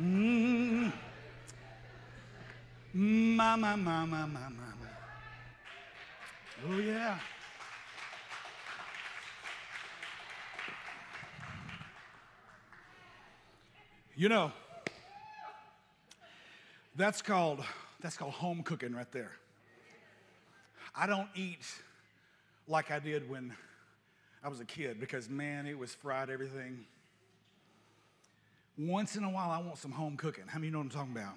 Mm. My, my, my, my, my, my. Oh, yeah. You know, that's called that's called home cooking right there. I don't eat like I did when I was a kid because man, it was fried everything. Once in a while, I want some home cooking. How many know what I'm talking about?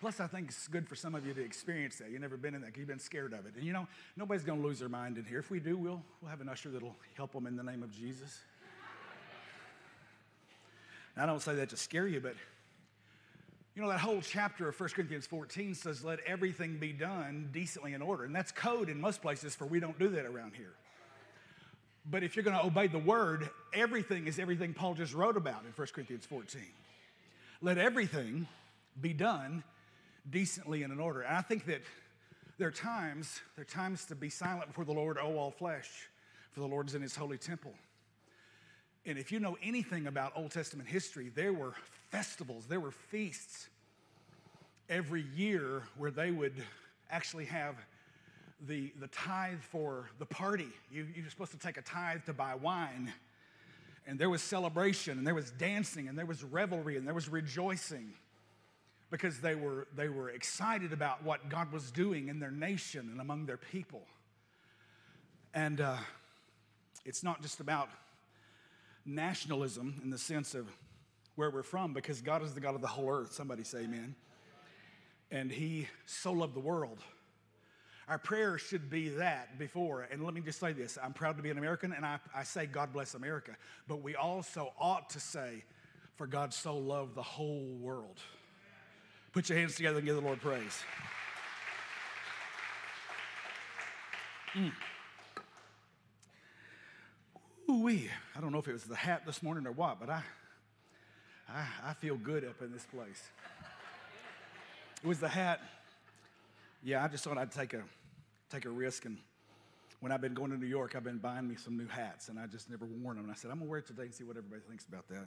Plus, I think it's good for some of you to experience that. You've never been in that. You've been scared of it. And you know, nobody's going to lose their mind in here. If we do, we'll, we'll have an usher that'll help them in the name of Jesus. I don't say that to scare you, but you know, that whole chapter of 1 Corinthians 14 says, let everything be done decently in order. And that's code in most places for we don't do that around here. But if you're going to obey the word, everything is everything Paul just wrote about in 1 Corinthians 14. Let everything be done decently and in order. And I think that there are times, there are times to be silent before the Lord, O all flesh, for the Lord is in his holy temple. And if you know anything about Old Testament history, there were festivals, there were feasts every year where they would actually have the, the tithe for the party. You, you're supposed to take a tithe to buy wine. And there was celebration, and there was dancing, and there was revelry, and there was rejoicing because they were, they were excited about what God was doing in their nation and among their people. And uh, it's not just about nationalism in the sense of where we're from, because God is the God of the whole earth. Somebody say amen. And He so loved the world. Our prayer should be that before. And let me just say this I'm proud to be an American, and I, I say God bless America. But we also ought to say, for God so loved the whole world. Put your hands together and give the Lord praise. Mm. Ooh-wee. I don't know if it was the hat this morning or what, but I, I, I feel good up in this place. It was the hat. Yeah, I just thought I'd take a, take a risk. And when I've been going to New York, I've been buying me some new hats, and I just never worn them. And I said, I'm to wear it today and see what everybody thinks about that.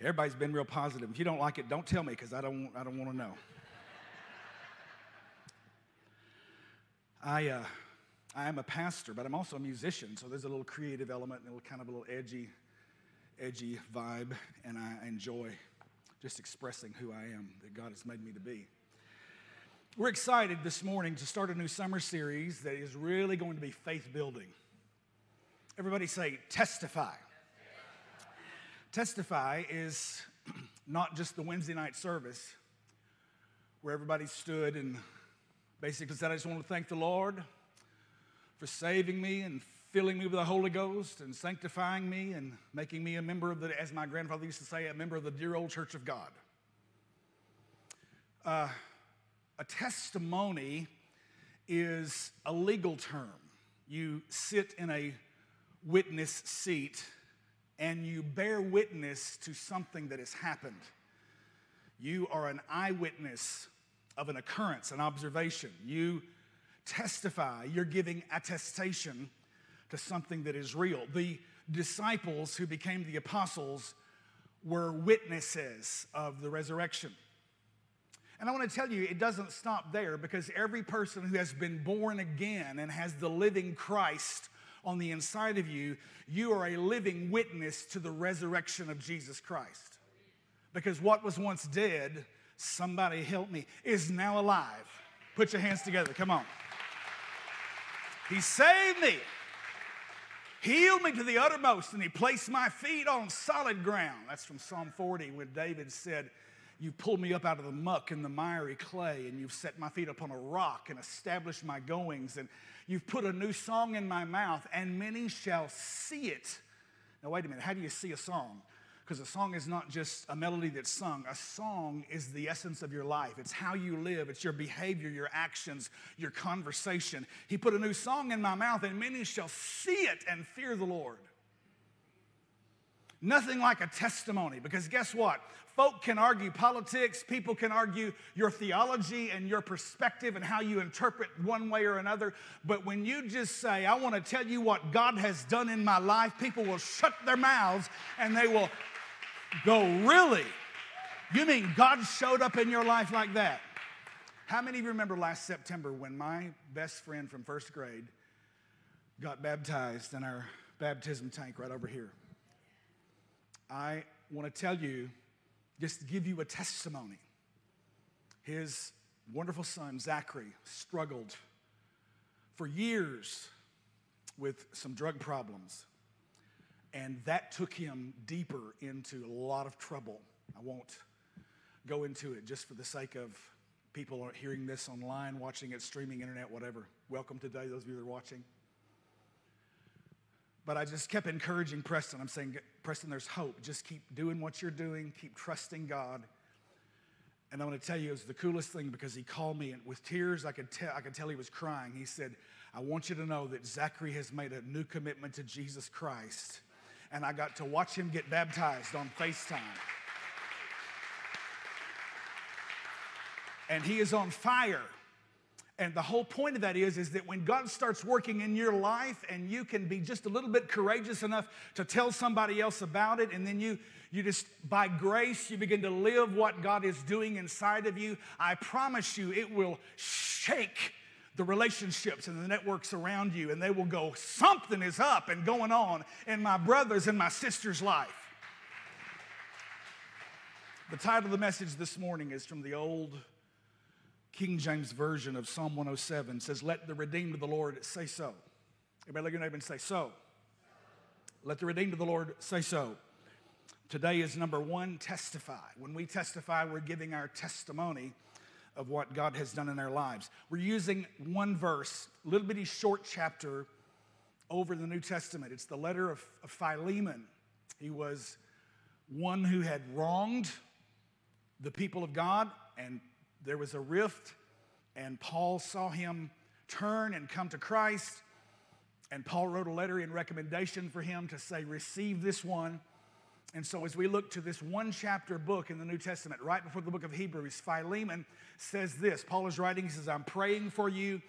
Everybody's been real positive. If you don't like it, don't tell me because I don't, I don't want to know. I, uh, I am a pastor, but I'm also a musician, so there's a little creative element and a little kind of a little edgy, edgy vibe, and I enjoy just expressing who I am that God has made me to be. We're excited this morning to start a new summer series that is really going to be faith building. Everybody say, testify. Testify is not just the Wednesday night service where everybody stood and basically said, I just want to thank the Lord for saving me and filling me with the Holy Ghost and sanctifying me and making me a member of the, as my grandfather used to say, a member of the dear old church of God. Uh, a testimony is a legal term. You sit in a witness seat and you bear witness to something that has happened. You are an eyewitness of an occurrence, an observation. You testify, you're giving attestation to something that is real. The disciples who became the apostles were witnesses of the resurrection. And I want to tell you, it doesn't stop there because every person who has been born again and has the living Christ on the inside of you, you are a living witness to the resurrection of Jesus Christ. Because what was once dead, somebody help me, is now alive. Put your hands together, come on. He saved me, healed me to the uttermost, and He placed my feet on solid ground. That's from Psalm 40, when David said, you pulled me up out of the muck and the miry clay, and you've set my feet upon a rock and established my goings, and you've put a new song in my mouth, and many shall see it. Now, wait a minute, how do you see a song? Because a song is not just a melody that's sung. A song is the essence of your life. It's how you live, it's your behavior, your actions, your conversation. He put a new song in my mouth, and many shall see it and fear the Lord. Nothing like a testimony, because guess what? Folk can argue politics, people can argue your theology and your perspective and how you interpret one way or another. But when you just say, I want to tell you what God has done in my life, people will shut their mouths and they will go, Really? You mean God showed up in your life like that? How many of you remember last September when my best friend from first grade got baptized in our baptism tank right over here? I want to tell you, just give you a testimony. His wonderful son, Zachary, struggled for years with some drug problems. And that took him deeper into a lot of trouble. I won't go into it just for the sake of people hearing this online, watching it, streaming, internet, whatever. Welcome today, those of you that are watching. But I just kept encouraging Preston. I'm saying, Preston, there's hope. Just keep doing what you're doing, keep trusting God. And I'm going to tell you, it was the coolest thing because he called me and with tears, I could, tell, I could tell he was crying. He said, I want you to know that Zachary has made a new commitment to Jesus Christ. And I got to watch him get baptized on FaceTime. And he is on fire. And the whole point of that is, is that when God starts working in your life and you can be just a little bit courageous enough to tell somebody else about it, and then you, you just, by grace, you begin to live what God is doing inside of you, I promise you it will shake the relationships and the networks around you, and they will go, something is up and going on in my brother's and my sister's life. The title of the message this morning is from the old King James Version of Psalm 107 says, Let the redeemed of the Lord say so. Everybody look at your neighbor and say, So. Let the redeemed of the Lord say so. Today is number one, testify. When we testify, we're giving our testimony of what God has done in our lives. We're using one verse, a little bitty short chapter over the New Testament. It's the letter of, of Philemon. He was one who had wronged the people of God and there was a rift, and Paul saw him turn and come to Christ. And Paul wrote a letter in recommendation for him to say, Receive this one. And so, as we look to this one chapter book in the New Testament, right before the book of Hebrews, Philemon says this Paul is writing, he says, I'm praying for you.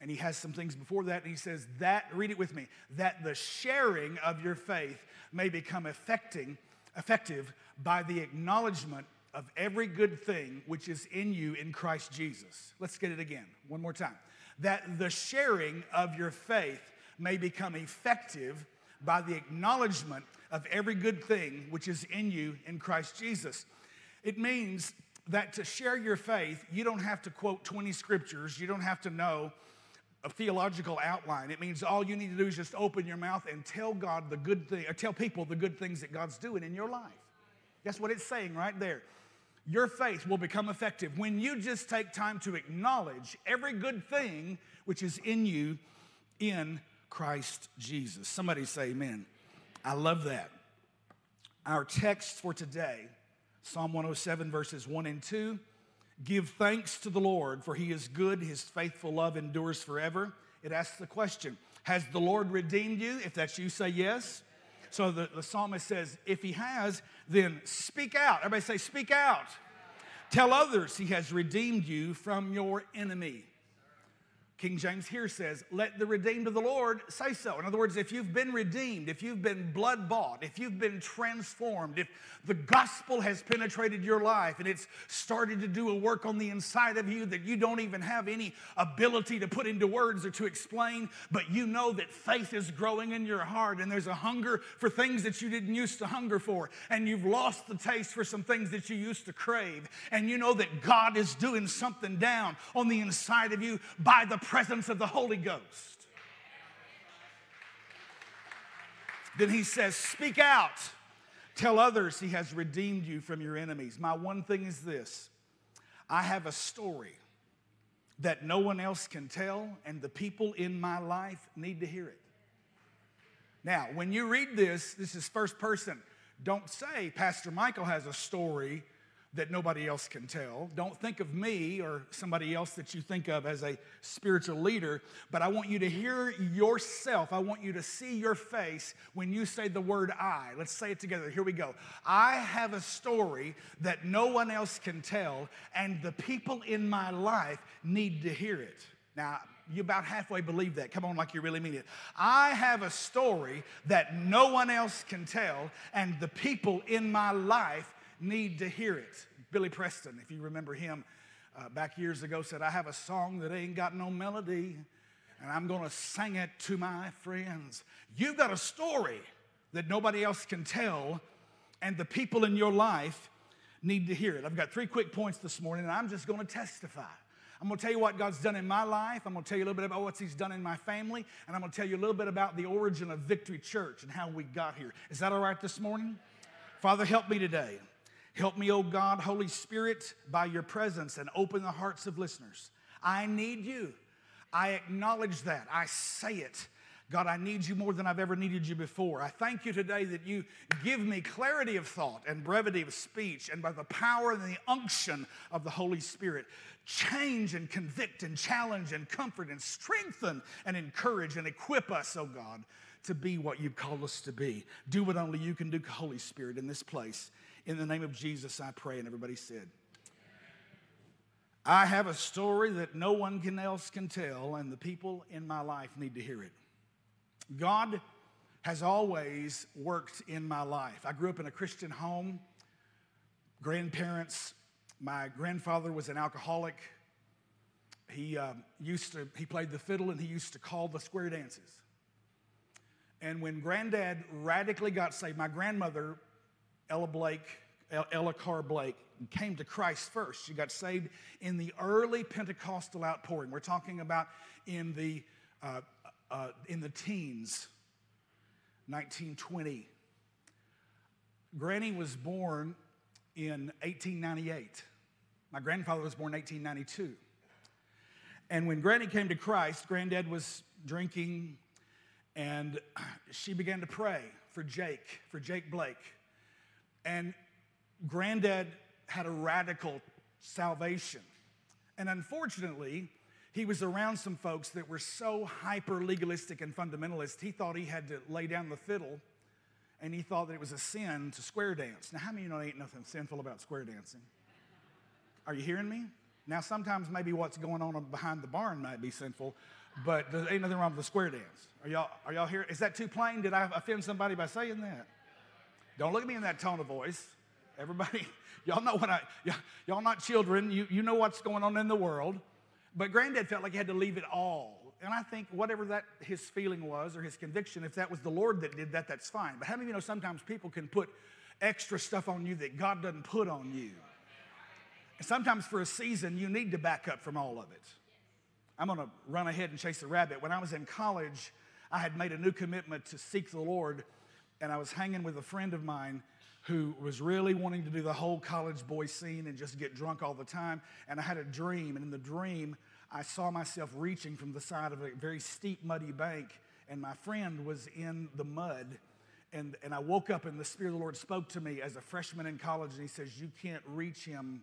And he has some things before that, and he says, That, read it with me, that the sharing of your faith may become effecting, effective by the acknowledgement of every good thing which is in you in Christ Jesus. Let's get it again, one more time. That the sharing of your faith may become effective by the acknowledgement of every good thing which is in you in Christ Jesus. It means that to share your faith, you don't have to quote 20 scriptures, you don't have to know a theological outline. It means all you need to do is just open your mouth and tell God the good thing, or tell people the good things that God's doing in your life. That's what it's saying right there your faith will become effective when you just take time to acknowledge every good thing which is in you in Christ Jesus. Somebody say amen. I love that. Our text for today, Psalm 107, verses 1 and 2. Give thanks to the Lord, for he is good, his faithful love endures forever. It asks the question Has the Lord redeemed you? If that's you, say yes. So the, the psalmist says, If he has, then speak out. Everybody say, Speak out. Tell others he has redeemed you from your enemy. King James here says, Let the redeemed of the Lord say so. In other words, if you've been redeemed, if you've been blood bought, if you've been transformed, if the gospel has penetrated your life and it's started to do a work on the inside of you that you don't even have any ability to put into words or to explain, but you know that faith is growing in your heart and there's a hunger for things that you didn't used to hunger for, and you've lost the taste for some things that you used to crave, and you know that God is doing something down on the inside of you by the presence of the Holy Ghost. Then he says, Speak out. Tell others he has redeemed you from your enemies. My one thing is this I have a story that no one else can tell, and the people in my life need to hear it. Now, when you read this, this is first person. Don't say Pastor Michael has a story that nobody else can tell. Don't think of me or somebody else that you think of as a spiritual leader, but I want you to hear yourself. I want you to see your face when you say the word I. Let's say it together. Here we go. I have a story that no one else can tell, and the people in my life need to hear it. Now, you about halfway believe that. Come on, like you really mean it. I have a story that no one else can tell, and the people in my life need to hear it. Billy Preston, if you remember him uh, back years ago, said, I have a song that ain't got no melody, and I'm going to sing it to my friends. You've got a story that nobody else can tell, and the people in your life need to hear it. I've got three quick points this morning, and I'm just going to testify. I'm going to tell you what God's done in my life. I'm going to tell you a little bit about what He's done in my family. And I'm going to tell you a little bit about the origin of Victory Church and how we got here. Is that all right this morning? Father, help me today. Help me, oh God, Holy Spirit, by your presence and open the hearts of listeners. I need you. I acknowledge that. I say it. God, I need you more than I've ever needed you before. I thank you today that you give me clarity of thought and brevity of speech, and by the power and the unction of the Holy Spirit, change and convict and challenge and comfort and strengthen and encourage and equip us, oh God, to be what you've called us to be. Do what only you can do, Holy Spirit, in this place. In the name of Jesus, I pray. And everybody said, I have a story that no one else can tell, and the people in my life need to hear it. God has always worked in my life. I grew up in a Christian home, grandparents. My grandfather was an alcoholic. He uh, used to, he played the fiddle and he used to call the square dances. And when granddad radically got saved, my grandmother Ella Blake, Ella Carr Blake, came to Christ first. She got saved in the early Pentecostal outpouring. We're talking about in the, uh, uh, in the teens, 1920. Granny was born in 1898. My grandfather was born in 1892. And when Granny came to Christ, Granddad was drinking, and she began to pray for Jake, for Jake Blake. And granddad had a radical salvation. And unfortunately, he was around some folks that were so hyper legalistic and fundamentalist, he thought he had to lay down the fiddle and he thought that it was a sin to square dance. Now, how many of you know ain't nothing sinful about square dancing? Are you hearing me? Now, sometimes maybe what's going on behind the barn might be sinful, but there ain't nothing wrong with the square dance. Are y'all, are y'all here? Is that too plain? Did I offend somebody by saying that? Don't look at me in that tone of voice. Everybody, y'all know what I, y'all not children, you, you know what's going on in the world. But granddad felt like he had to leave it all. And I think whatever that his feeling was or his conviction, if that was the Lord that did that, that's fine. But how many of you know sometimes people can put extra stuff on you that God doesn't put on you? And sometimes for a season, you need to back up from all of it. I'm going to run ahead and chase the rabbit. When I was in college, I had made a new commitment to seek the Lord and I was hanging with a friend of mine who was really wanting to do the whole college boy scene and just get drunk all the time. And I had a dream, and in the dream, I saw myself reaching from the side of a very steep, muddy bank, and my friend was in the mud. And, and I woke up, and the Spirit of the Lord spoke to me as a freshman in college, and He says, You can't reach him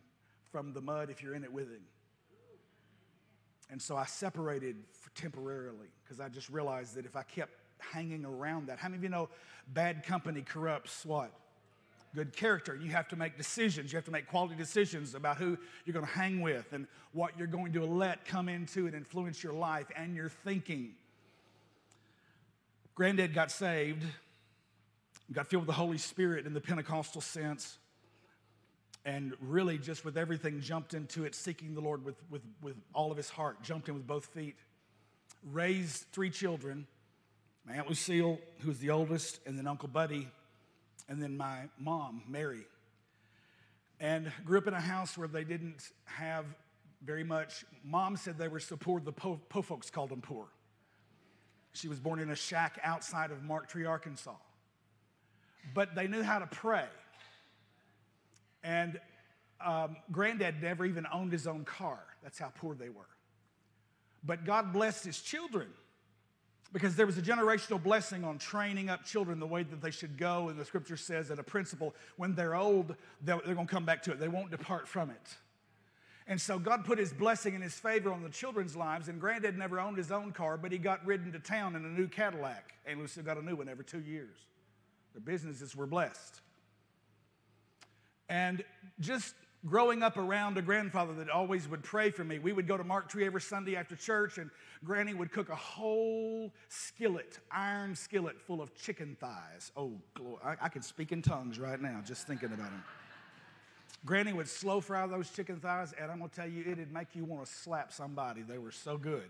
from the mud if you're in it with him. And so I separated temporarily because I just realized that if I kept hanging around that. How many of you know bad company corrupts what? Good character. You have to make decisions. You have to make quality decisions about who you're going to hang with and what you're going to let come into and influence your life and your thinking. Granddad got saved, got filled with the Holy Spirit in the Pentecostal sense, and really just with everything jumped into it, seeking the Lord with, with, with all of his heart, jumped in with both feet. Raised three children my Aunt Lucille, who was the oldest, and then Uncle Buddy, and then my mom, Mary. And grew up in a house where they didn't have very much. Mom said they were so poor, the po, po folks called them poor. She was born in a shack outside of Marked Tree, Arkansas. But they knew how to pray. And um, granddad never even owned his own car. That's how poor they were. But God blessed his children because there was a generational blessing on training up children the way that they should go. And the scripture says that a principle, when they're old, they're, they're going to come back to it. They won't depart from it. And so God put his blessing and his favor on the children's lives. And Granddad never owned his own car, but he got ridden to town in a new Cadillac. And Lucy got a new one every two years. Their businesses were blessed. And just growing up around a grandfather that always would pray for me. We would go to Marked Tree every Sunday after church, and Granny would cook a whole skillet, iron skillet full of chicken thighs. Oh, glory. I, I can speak in tongues right now just thinking about them. Granny would slow fry those chicken thighs, and I'm gonna tell you, it'd make you wanna slap somebody. They were so good.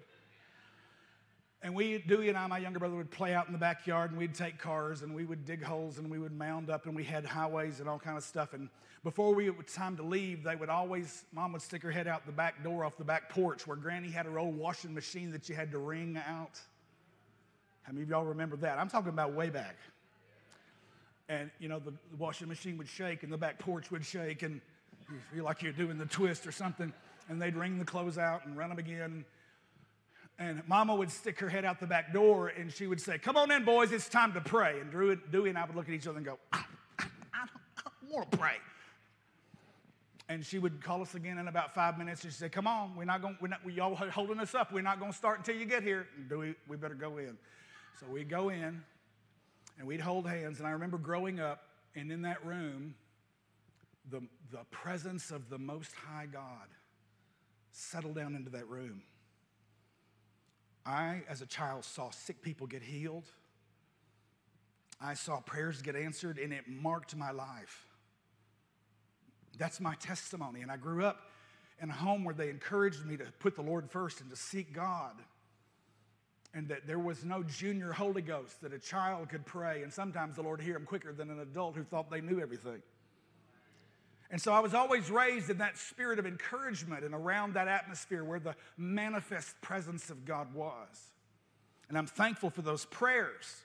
And we, Dewey and I, my younger brother, would play out in the backyard and we'd take cars and we would dig holes and we would mound up and we had highways and all kind of stuff. And before we, it was time to leave, they would always, mom would stick her head out the back door off the back porch where granny had her old washing machine that you had to wring out. How many of y'all remember that? I'm talking about way back. And, you know, the, the washing machine would shake and the back porch would shake and you feel like you're doing the twist or something. And they'd wring the clothes out and run them again. And Mama would stick her head out the back door and she would say, Come on in, boys, it's time to pray. And Drew, Dewey and I would look at each other and go, I, I don't want to pray. And she would call us again in about five minutes and she said, Come on, we're not going, we're not, we all holding us up. We're not going to start until you get here. And Dewey, we better go in. So we'd go in and we'd hold hands. And I remember growing up and in that room, the, the presence of the Most High God settled down into that room. I, as a child, saw sick people get healed. I saw prayers get answered, and it marked my life. That's my testimony. And I grew up in a home where they encouraged me to put the Lord first and to seek God. And that there was no junior Holy Ghost, that a child could pray, and sometimes the Lord hear him quicker than an adult who thought they knew everything. And so I was always raised in that spirit of encouragement and around that atmosphere where the manifest presence of God was. And I'm thankful for those prayers.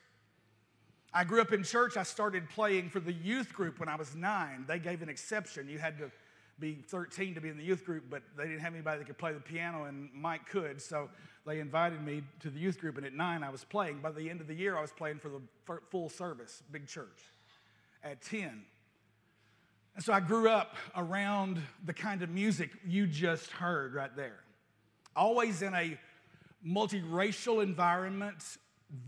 I grew up in church. I started playing for the youth group when I was nine. They gave an exception. You had to be 13 to be in the youth group, but they didn't have anybody that could play the piano, and Mike could. So they invited me to the youth group, and at nine, I was playing. By the end of the year, I was playing for the full service, big church. At 10, and so I grew up around the kind of music you just heard right there. Always in a multiracial environment,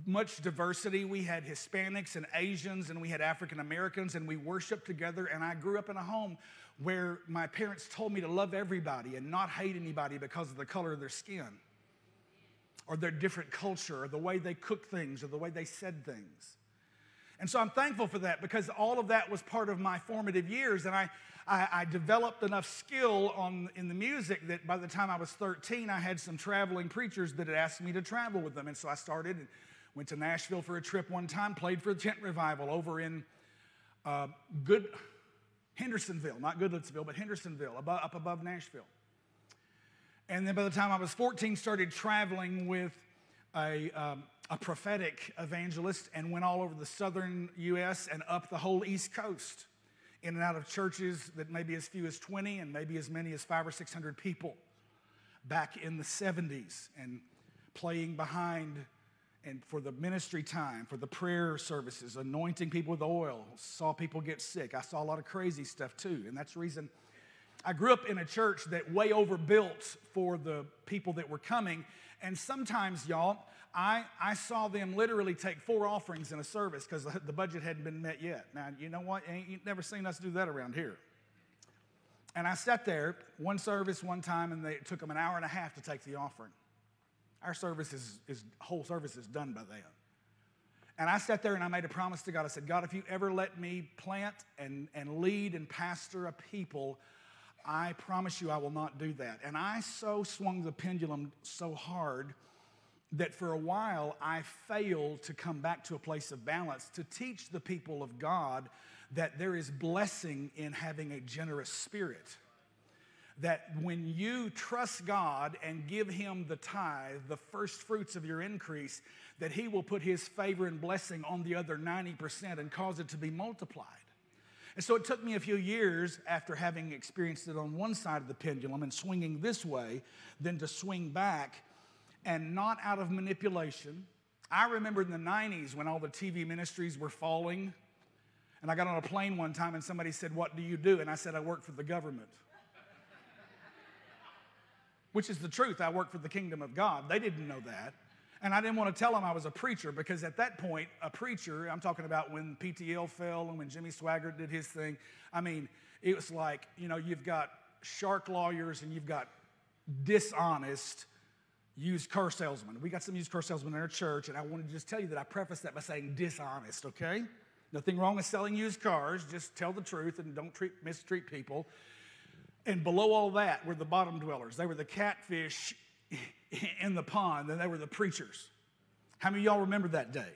much diversity. We had Hispanics and Asians, and we had African Americans, and we worshiped together. And I grew up in a home where my parents told me to love everybody and not hate anybody because of the color of their skin or their different culture or the way they cook things or the way they said things. And so I'm thankful for that because all of that was part of my formative years. And I, I, I, developed enough skill on, in the music that by the time I was 13, I had some traveling preachers that had asked me to travel with them. And so I started and went to Nashville for a trip one time, played for the tent revival over in uh, Good Hendersonville, not Goodlettsville, but Hendersonville, above, up above Nashville. And then by the time I was 14, started traveling with a, um, a prophetic evangelist and went all over the southern U.S. and up the whole East Coast, in and out of churches that maybe as few as 20 and maybe as many as five or 600 people back in the 70s and playing behind and for the ministry time, for the prayer services, anointing people with oil, saw people get sick. I saw a lot of crazy stuff too. And that's the reason I grew up in a church that way overbuilt for the people that were coming. And sometimes, y'all, I, I saw them literally take four offerings in a service because the, budget hadn't been met yet. Now, you know what? You've never seen us do that around here. And I sat there one service one time, and they, it took them an hour and a half to take the offering. Our service is, is whole service is done by then. And I sat there and I made a promise to God. I said, God, if you ever let me plant and, and lead and pastor a people, I promise you I will not do that. And I so swung the pendulum so hard that for a while I failed to come back to a place of balance to teach the people of God that there is blessing in having a generous spirit. That when you trust God and give Him the tithe, the first fruits of your increase, that He will put His favor and blessing on the other 90% and cause it to be multiplied. And so it took me a few years after having experienced it on one side of the pendulum and swinging this way, then to swing back, and not out of manipulation I remember in the 90s when all the TV ministries were falling, and I got on a plane one time and somebody said, What do you do? And I said, I work for the government. Which is the truth. I work for the kingdom of God. They didn't know that. And I didn't want to tell them I was a preacher because at that point, a preacher, I'm talking about when PTL fell and when Jimmy Swaggart did his thing. I mean, it was like, you know, you've got shark lawyers and you've got dishonest used car salesman. We got some used car salesmen in our church, and I want to just tell you that I preface that by saying dishonest, okay? Nothing wrong with selling used cars, just tell the truth and don't treat, mistreat people. And below all that were the bottom dwellers. They were the catfish in the pond, and they were the preachers. How many of y'all remember that day?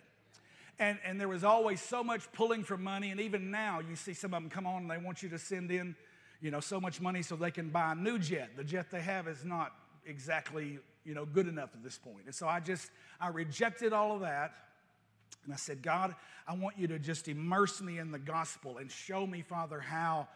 And, and there was always so much pulling for money, and even now you see some of them come on and they want you to send in, you know, so much money so they can buy a new jet. The jet they have is not exactly, you know, good enough at this point. And so I just, I rejected all of that. And I said, God, I want you to just immerse me in the gospel and show me, Father, how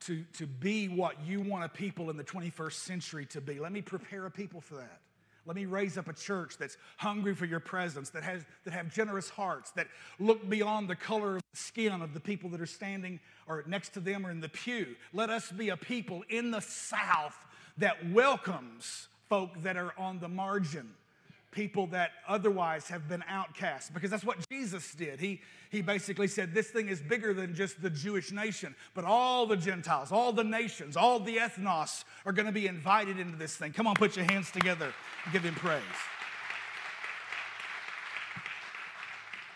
to, to be what you want a people in the 21st century to be. Let me prepare a people for that. Let me raise up a church that's hungry for your presence, that, has, that have generous hearts, that look beyond the color of the skin of the people that are standing or next to them or in the pew. Let us be a people in the South that welcomes folk that are on the margin people that otherwise have been outcast because that's what Jesus did. He, he basically said, This thing is bigger than just the Jewish nation, but all the Gentiles, all the nations, all the ethnos are going to be invited into this thing. Come on, put your hands together and give him praise.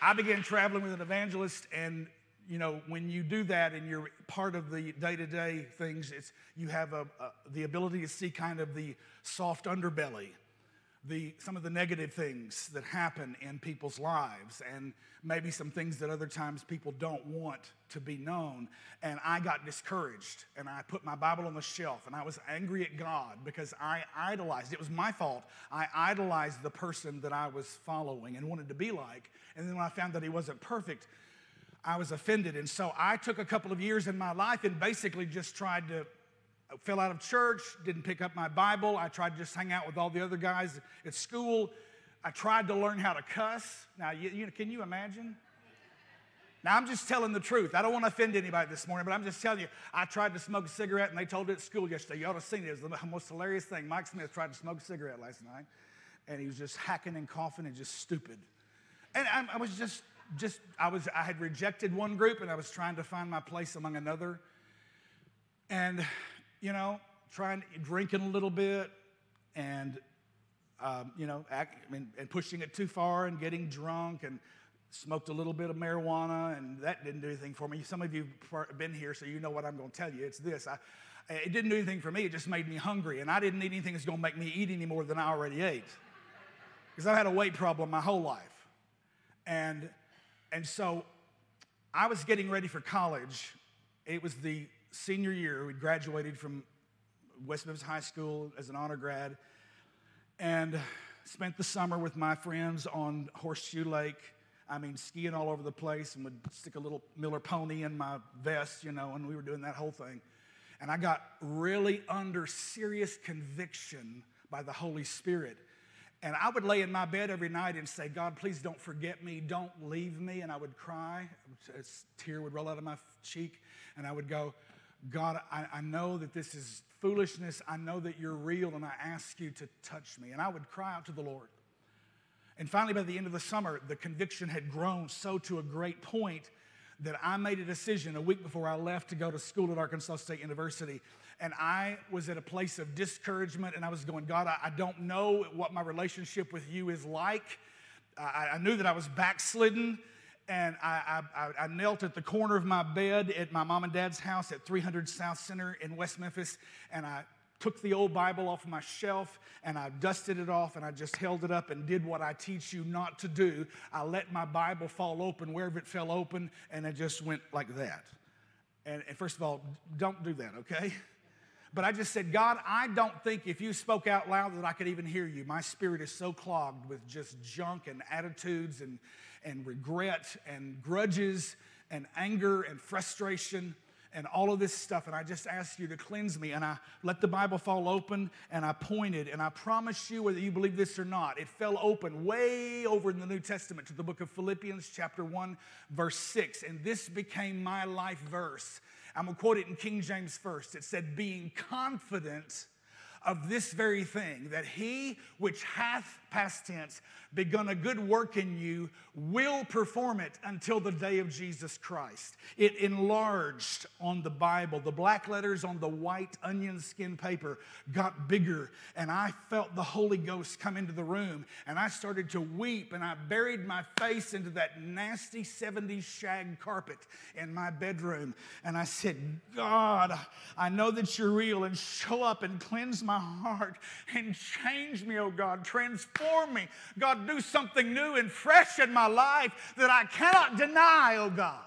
I began traveling with an evangelist, and you know, when you do that and you're part of the day-to-day things, it's you have a, a, the ability to see kind of the soft underbelly the, some of the negative things that happen in people's lives and maybe some things that other times people don't want to be known. And I got discouraged and I put my Bible on the shelf and I was angry at God because I idolized, it was my fault. I idolized the person that I was following and wanted to be like. And then when I found that he wasn't perfect, I was offended. And so I took a couple of years in my life and basically just tried to fell out of church, didn't pick up my Bible. I tried to just hang out with all the other guys at school. I tried to learn how to cuss. Now, you, you, can you imagine? Now, I'm just telling the truth. I don't want to offend anybody this morning, but I'm just telling you, I tried to smoke a cigarette and they told it at school yesterday. You ought to have seen it. It was the most hilarious thing. Mike Smith tried to smoke a cigarette last night and he was just hacking and coughing and just stupid. And I, I was just, just, I was, I had rejected one group and I was trying to find my place among another. And you know, trying drinking a little bit and um, you know, act, I mean, and pushing it too far and getting drunk and smoked a little bit of marijuana and that didn't do anything for me. Some of you have been here, so you know what I'm going to tell you. It's this. I, it didn't do anything for me. It just made me hungry, and I didn't need anything that's going to make me eat any more than I already ate, because I've had a weight problem my whole life, and and so I was getting ready for college. It was the senior year, we graduated from West Memphis High School as an honor grad, and spent the summer with my friends on Horseshoe Lake. I mean, skiing all over the place, and would stick a little Miller pony in my vest, you know, and we were doing that whole thing. And I got really under serious conviction by the Holy Spirit. And I would lay in my bed every night and say, God, please don't forget me. Don't leave me. And I would cry. A tear would roll out of my cheek. And I would go, God, I, I, know that this is foolishness. I know that you're real, and I ask you to touch me. And I would cry out to the Lord. And finally, by the end of the summer, the conviction had grown so to a great point that I made a decision a week before I left to go to school at Arkansas State University. And I was at a place of discouragement, and I was going, God, I, I don't know what my relationship with you is like. I, I knew that I was backslidden and I, I, knelt at the corner of my bed at my mom and dad's house at 300 South Center in West Memphis, and I took the old Bible off my shelf and I dusted it off and I just held it up and did what I teach you not to do. I let my Bible fall open wherever it fell open, and it just went like that. And first of all, don't do that, okay? But I just said, God, I don't think if you spoke out loud that I could even hear you. My spirit is so clogged with just junk and attitudes and and regret and grudges and anger and frustration. and all of this stuff. And I just asked you to cleanse me. And I let the Bible fall open and I pointed. And I promise you, whether you believe this or not, it fell open way over in the New Testament to the book of Philippians, chapter 1, verse 6. And this became my life verse. I'm going to quote it in King James first. It said, Being confident of this very thing, that he which hath, past tense, begun a good work in you will perform it until the day of Jesus Christ. It enlarged on the Bible. The black letters on the white onion skin paper got bigger, and I felt the Holy Ghost come into the room, and I started to weep, and I buried my face into that nasty 70s shag carpet in my bedroom, and I said, God, I know that you're real, and show up and cleanse my heart and change me, oh God, transform me. God, do something new and fresh in my life that I cannot deny, oh God.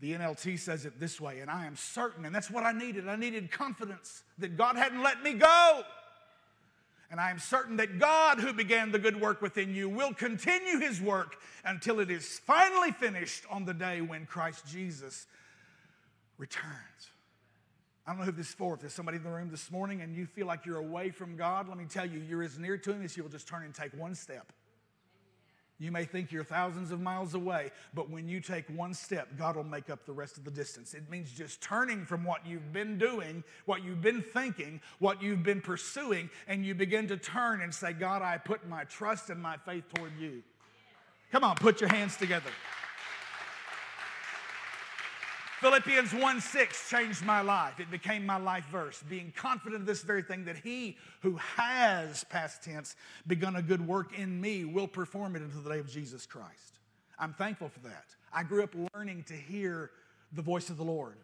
The NLT says it this way, and I am certain, and that's what I needed. I needed confidence that God hadn't let me go. And I am certain that God, who began the good work within you, will continue his work until it is finally finished on the day when Christ Jesus returns. I don't know who this is for. If there's somebody in the room this morning and you feel like you're away from God, let me tell you, you're as near to Him as you will just turn and take one step. You may think you're thousands of miles away, but when you take one step, God will make up the rest of the distance. It means just turning from what you've been doing, what you've been thinking, what you've been pursuing, and you begin to turn and say, God, I put my trust and my faith toward you. Come on, put your hands together. Philippians 1 6 changed my life. It became my life verse, being confident of this very thing that he who has, past tense, begun a good work in me will perform it until the day of Jesus Christ. I'm thankful for that. I grew up learning to hear the voice of the Lord.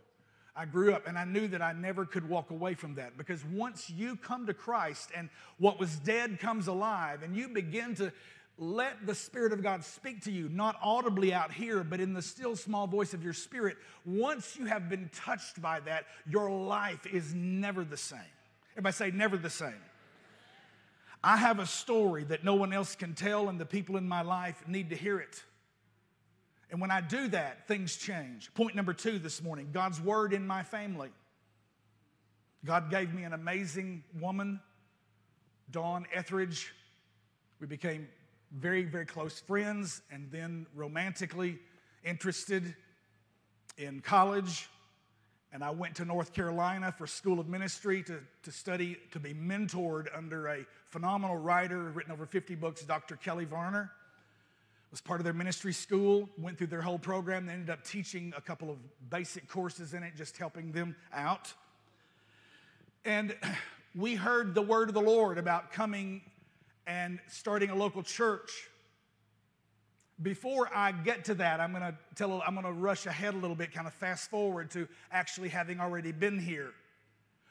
I grew up and I knew that I never could walk away from that because once you come to Christ and what was dead comes alive and you begin to let the Spirit of God speak to you, not audibly out here, but in the still small voice of your spirit. Once you have been touched by that, your life is never the same. Everybody say, never the same. I have a story that no one else can tell, and the people in my life need to hear it. And when I do that, things change. Point number two this morning God's word in my family. God gave me an amazing woman, Dawn Etheridge. We became very, very close friends, and then romantically interested in college. And I went to North Carolina for School of Ministry to, to study, to be mentored under a phenomenal writer, written over 50 books, Dr. Kelley Varner. Was part of their ministry school, went through their whole program. They ended up teaching a couple of basic courses in it, just helping them out. And we heard the word of the Lord about coming and starting a local church. Before I get to that, I'm going to tell I'm going to rush ahead a little bit, kind of fast forward to actually having already been here.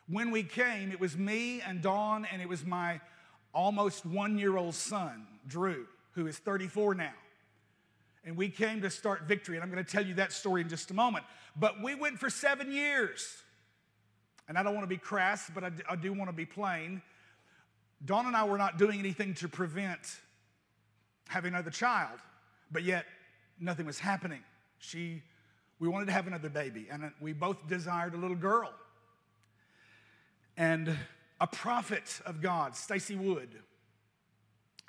When we came, it was me and Dawn, and it was my almost one year old son, Drew, who is 34 now. And we came to start victory, and I'm going to tell you that story in just a moment. But we went for seven years. And I don't want to be crass, but I, I do want to be plain. Dawn and I were not doing anything to prevent having another child, but yet nothing was happening. She, we wanted to have another baby, and we both desired a little girl. And a prophet of God, Stacy Wood.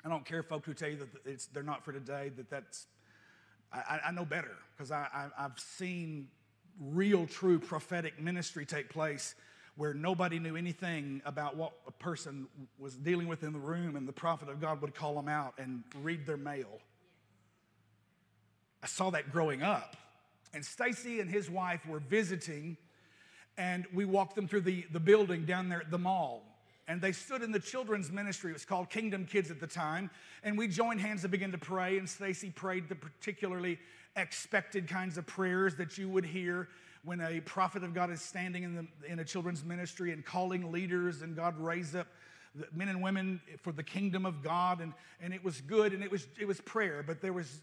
I don't care, folks who tell you that they're not for today. That that's, I, I know better because I, I, I've seen real, true prophetic ministry take place where nobody knew anything about what a person was dealing with in the room, and the prophet of God would call them out and read their mail. I saw that growing up. And Stacy and his wife were visiting, and we walked them through the, the building down there at the mall. And they stood in the children's ministry. It was called Kingdom Kids at the time. And we joined hands and began to pray. And Stacy prayed the particularly expected kinds of prayers that you would hear when a prophet of God is standing in, the, in a children's ministry and calling leaders, and God raised up men and women for the kingdom of God, and, and it was good, and it was, it was prayer, but there was,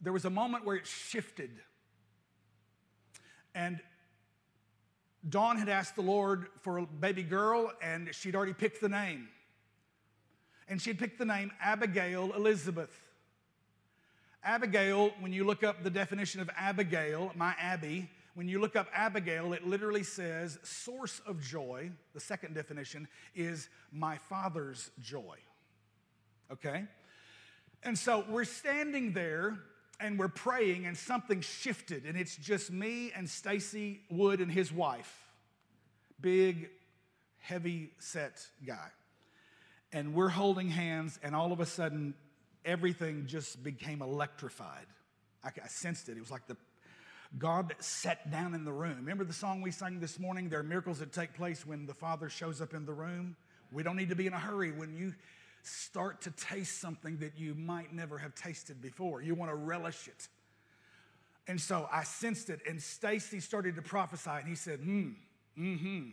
there was a moment where it shifted. And Dawn had asked the Lord for a baby girl, and she'd already picked the name. And she'd picked the name Abigail Elizabeth. Abigail, when you look up the definition of Abigail, my Abby, when you look up Abigail, it literally says, source of joy. The second definition is my father's joy. Okay? And so we're standing there and we're praying, and something shifted, and it's just me and Stacy Wood and his wife. Big, heavy set guy. And we're holding hands, and all of a sudden, everything just became electrified. I, I sensed it. It was like the God sat down in the room. Remember the song we sang this morning? There are miracles that take place when the Father shows up in the room. We don't need to be in a hurry when you start to taste something that you might never have tasted before. You want to relish it. And so I sensed it, and Stacy started to prophesy, and he said, hmm, mm-hmm.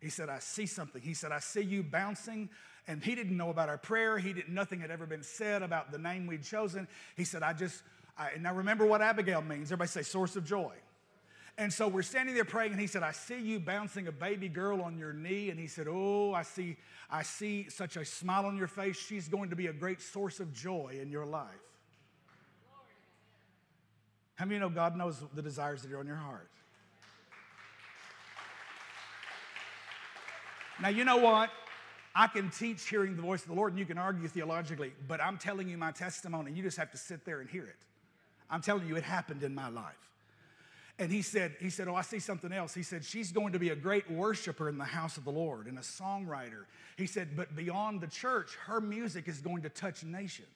He said, I see something. He said, I see you bouncing. And he didn't know about our prayer. He didn't, nothing had ever been said about the name we'd chosen. He said, I just, I, now remember what Abigail means. Everybody say source of joy. And so we're standing there praying, and he said, I see you bouncing a baby girl on your knee. And he said, Oh, I see, I see such a smile on your face. She's going to be a great source of joy in your life. How many you know God knows the desires that are on your heart? Now, you know what? I can teach hearing the voice of the Lord and you can argue theologically, but I'm telling you my testimony. You just have to sit there and hear it. I'm telling you, it happened in my life. And he said, he said, Oh, I see something else. He said, She's going to be a great worshiper in the house of the Lord and a songwriter. He said, But beyond the church, her music is going to touch nations.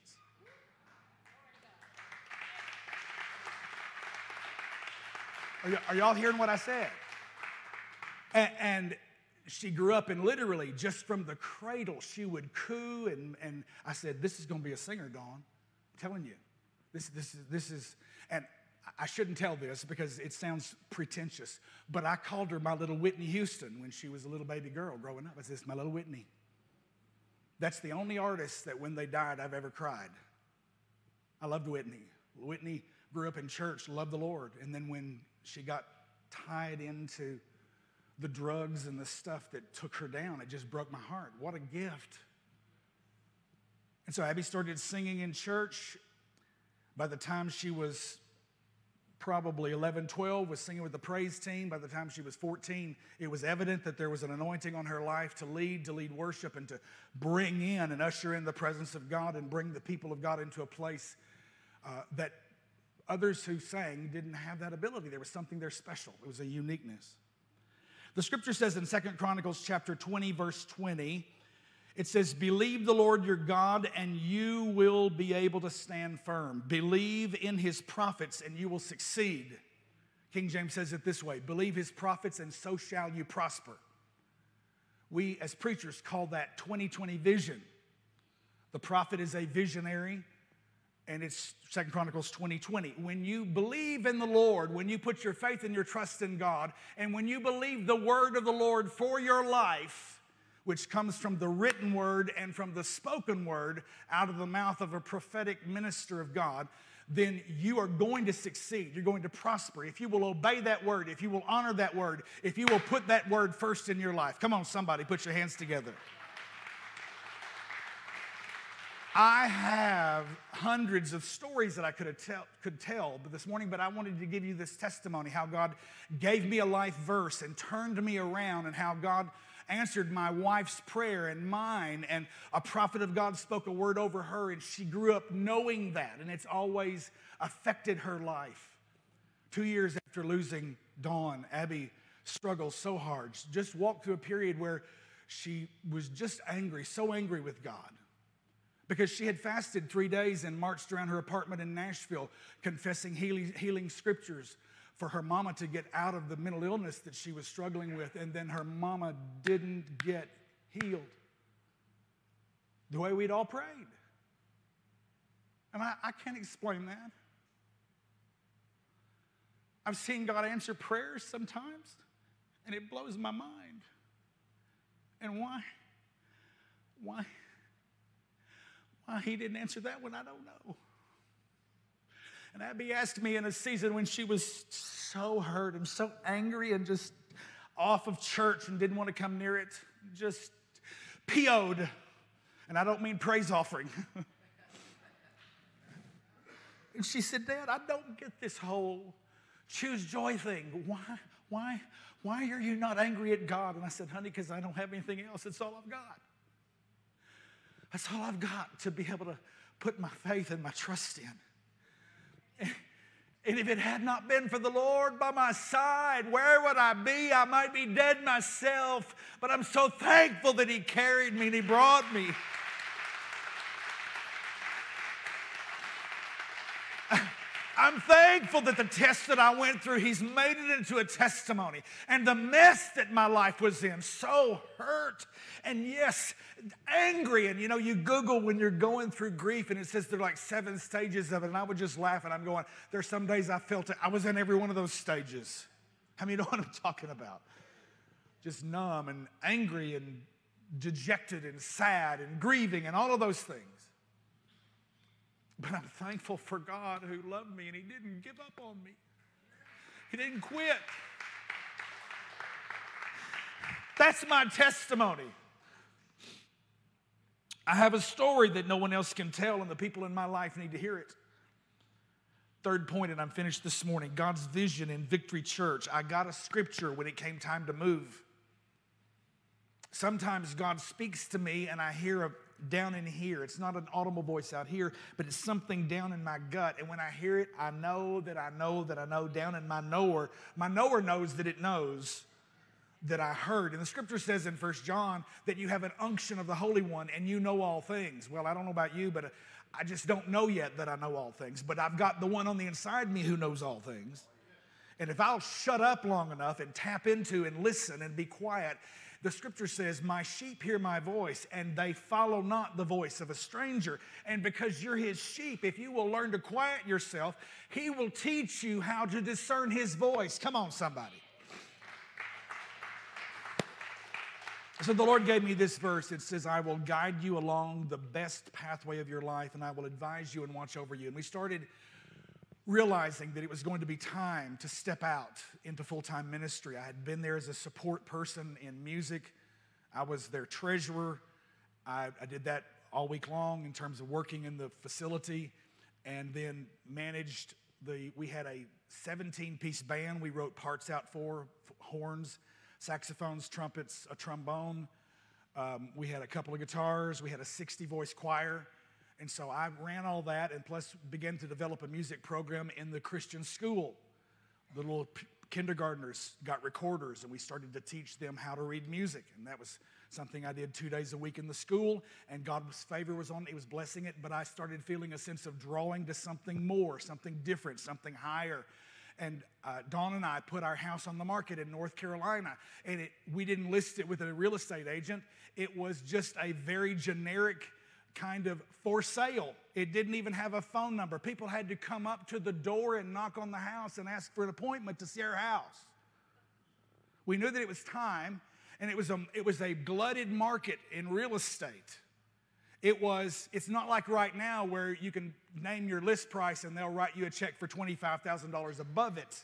Are, y- are y'all hearing what I said? And, and she grew up and literally just from the cradle, she would coo. And, and I said, This is going to be a singer, Dawn. I'm telling you. This, this, is, this is, and I shouldn't tell this because it sounds pretentious, but I called her my little Whitney Houston when she was a little baby girl growing up. I said, my little Whitney. That's the only artist that when they died I've ever cried. I loved Whitney. Whitney grew up in church, loved the Lord. And then when she got tied into the drugs and the stuff that took her down, it just broke my heart. What a gift. And so Abby started singing in church. By the time she was probably 11, 12, was singing with the praise team. By the time she was 14, it was evident that there was an anointing on her life to lead, to lead worship, and to bring in and usher in the presence of God and bring the people of God into a place uh, that others who sang didn't have that ability. There was something there special, it was a uniqueness. The scripture says in Second Chronicles chapter 20, verse 20, it says, Believe the Lord your God, and you will be able to stand firm. Believe in his prophets, and you will succeed. King James says it this way Believe his prophets, and so shall you prosper. We, as preachers, call that 2020 vision. The prophet is a visionary, and it's Second Chronicles 2020. When you believe in the Lord, when you put your faith and your trust in God, and when you believe the word of the Lord for your life, which comes from the written word and from the spoken word out of the mouth of a prophetic minister of God, then you are going to succeed. You're going to prosper. If you will obey that word, if you will honor that word, if you will put that word first in your life. Come on, somebody, put your hands together. I have hundreds of stories that I could, tell, could tell but this morning, but I wanted to give you this testimony how God gave me a life verse and turned me around, and how God answered my wife's prayer and mine, and a prophet of God spoke a word over her, and she grew up knowing that, and it's always affected her life. Two years after losing Dawn, Abby struggled so hard. She just walked through a period where she was just angry, so angry with God because she had fasted three days and marched around her apartment in Nashville confessing healing, healing, scriptures for her mama to get out of the mental illness that she was struggling with, and then her mama didn't get healed the way we'd all prayed. And I, I can't explain that. I've seen God answer prayers sometimes, and it blows my mind. And why? Why? Why he didn't answer that one, I don't know. And Abby asked me in a season when she was so hurt and so angry and just off of church and didn't want to come near it, just PO'd. And I don't mean praise offering. and she said, Dad, I don't get this whole choose joy thing. Why, why, why are you not angry at God? And I said, honey, because I don't have anything else. It's all I've got. That's all I've got to be able to put my faith and my trust in. And if it had not been for the Lord by my side, where would I be? I might be dead myself, but I'm so thankful that He carried me and He brought me. I'm thankful that the test that I went through, He's made it into a testimony. And the mess that my life was in, so hurt and yes, angry. And you know, you Google when you're going through grief and it says there are like seven stages of it. And I would just laugh and I'm going, there's some days I felt it. I was in every one of those stages. I mean, you know what I'm talking about? Just numb and angry and dejected and sad and grieving and all of those things. But I'm thankful for God who loved me and He didn't give up on me. He didn't quit. That's my testimony. I have a story that no one else can tell, and the people in my life need to hear it. Third point, and I'm finished this morning God's vision in Victory Church. I got a scripture when it came time to move. Sometimes God speaks to me, and I hear a down in here. It's not an audible voice out here, but it's something down in my gut. And when I hear it, I know that I know that I know down in my knower. My knower knows that it knows that I heard. And the scripture says in First John that you have an unction of the Holy One and you know all things. Well, I don't know about you, but I just don't know yet that I know all things. But I've got the one on the inside me who knows all things. And if I'll shut up long enough and tap into and listen and be quiet, the scripture says, My sheep hear my voice, and they follow not the voice of a stranger. And because you're his sheep, if you will learn to quiet yourself, he will teach you how to discern his voice. Come on, somebody. So the Lord gave me this verse. It says, I will guide you along the best pathway of your life, and I will advise you and watch over you. And we started realizing that it was going to be time to step out into full time ministry. I had been there as a support person in music, I was their treasurer. I, I, did that all week long in terms of working in the facility and then managed the we had a 17 piece band we wrote parts out for horns saxophones trumpets a trombone um, we had a couple of guitars we had a 60 voice choir and so I ran all that and plus began to develop a music program in the Christian school. The little kindergartners got recorders and we started to teach them how to read music. And that was something I did two days a week in the school. And God's favor was on, He was blessing it. But I started feeling a sense of drawing to something more, something different, something higher. And uh, Dawn and I put our house on the market in North Carolina. And it, we didn't list it with a real estate agent, it was just a very generic kind of for sale. It didn't even have a phone number. People had to come up to the door and knock on the house and ask for an appointment to see our house. We knew that it was time, and it was a, it was a glutted market in real estate. It was, it's not like right now where you can name your list price and they'll write you a check for $25,000 above it.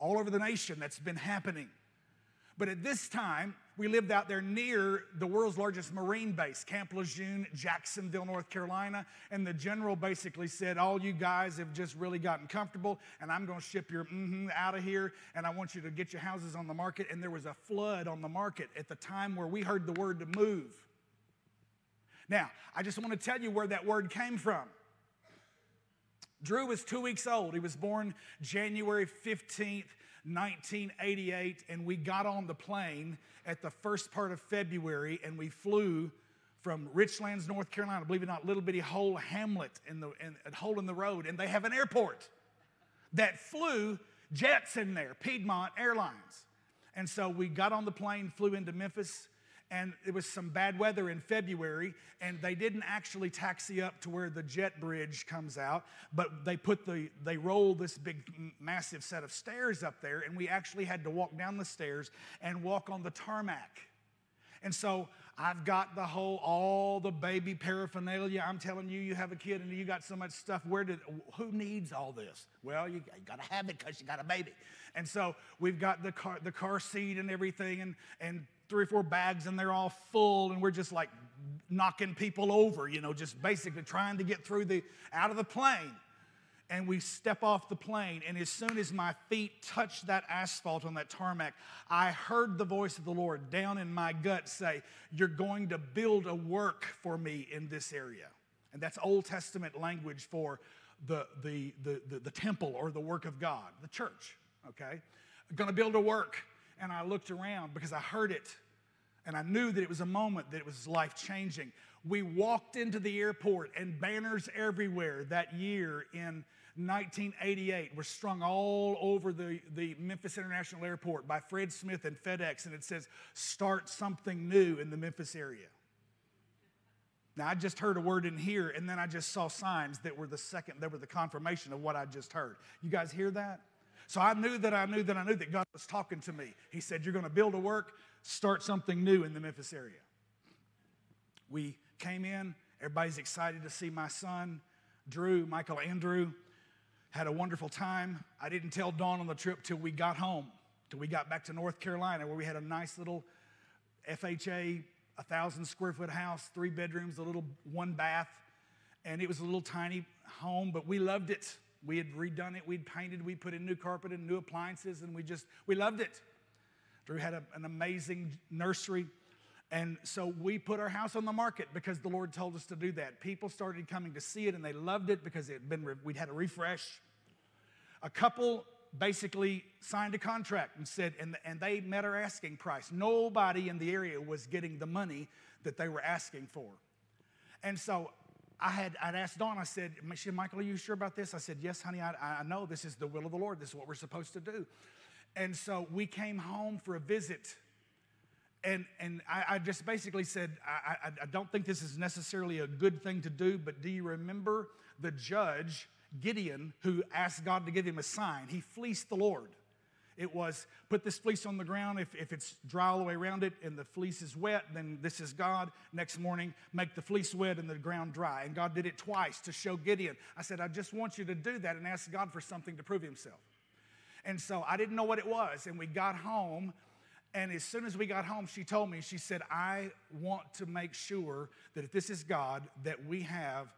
All over the nation, that's been happening. But at this time, we lived out there near the world's largest marine base, Camp Lejeune, Jacksonville, North Carolina. And the general basically said, All you guys have just really gotten comfortable, and I'm going to ship your mm-hmm out of here, and I want you to get your houses on the market. And there was a flood on the market at the time where we heard the word to move. Now, I just want to tell you where that word came from. Drew was two weeks old. He was born January 15th, 1988, and we got on the plane at the first part of February, and we flew from Richlands, North Carolina, believe it or not, little bitty hole hamlet in the in, hole in the road, and they have an airport that flew jets in there, Piedmont Airlines. And so we got on the plane, flew into Memphis, and it was some bad weather in February, and they didn't actually taxi up to where the jet bridge comes out, but they put the they rolled this big massive set of stairs up there, and we actually had to walk down the stairs and walk on the tarmac. And so I've got the whole, all the baby paraphernalia. I'm telling you, you have a kid and you got so much stuff. Where did, who needs all this? Well, you, you got to have it because you got a baby. And so we've got the car, the car seat and everything, and, and three or four bags and they're all full and we're just like knocking people over, you know, just basically trying to get through the out of the plane. and we step off the plane. And as soon as my feet touched that asphalt on that tarmac, I heard the voice of the Lord down in my gut say, You're going to build a work for me in this area. And that's Old Testament language for the, the, the, the, the temple or the work of God, the church, okay? To build a work. And I looked around because I heard it and I knew that it was a moment that it was life changing. We walked into the airport and banners everywhere that year in 1988 were strung all over the, the Memphis International Airport by Fred Smith and FedEx, and it says, Start something new in the Memphis area. Now, I just heard a word in here, and then I just saw signs that were the second, that were the confirmation of what I just heard. You guys hear that? So I knew that I knew that I knew that God was talking to me. He said, You're going to build a work, start something new in the Memphis area. We came in, everybody's excited to see my son, Drew, Michael Andrew had a wonderful time. I didn't tell Dawn on the trip till we got home, till we got back to North Carolina, where we had a nice little FHA, a thousand square foot house, three bedrooms, a little one bath, and it was a little tiny home, but we loved it. We had redone it, we'd painted, we put in new carpet and new appliances, and we just we loved it. Drew had a, an amazing nursery. And so we put our house on the market because the Lord told us to do that. People started coming to see it and they loved it because it had been, we'd had a refresh. A couple basically signed a contract and said, and, and they met our asking price. Nobody in the area was getting the money that they were asking for. And so I had I'd asked Dawn, I said, Michael, are you sure about this? I said, Yes, honey, I, I know this is the will of the Lord. This is what we're supposed to do. And so we came home for a visit and, and I, I, just basically said, I, I, I don't think this is necessarily a good thing to do, but do you remember the judge, Gideon, who asked God to give him a sign? He fleeced the Lord. It was put this fleece on the ground. If, if it's dry all the way around it and the fleece is wet, then this is God. Next morning, make the fleece wet and the ground dry. And God did it twice to show Gideon. I said, I just want you to do that and ask God for something to prove himself. And so I didn't know what it was. And we got home and as soon as we got home, she told me, she said, I want to make sure that if this is God, that we have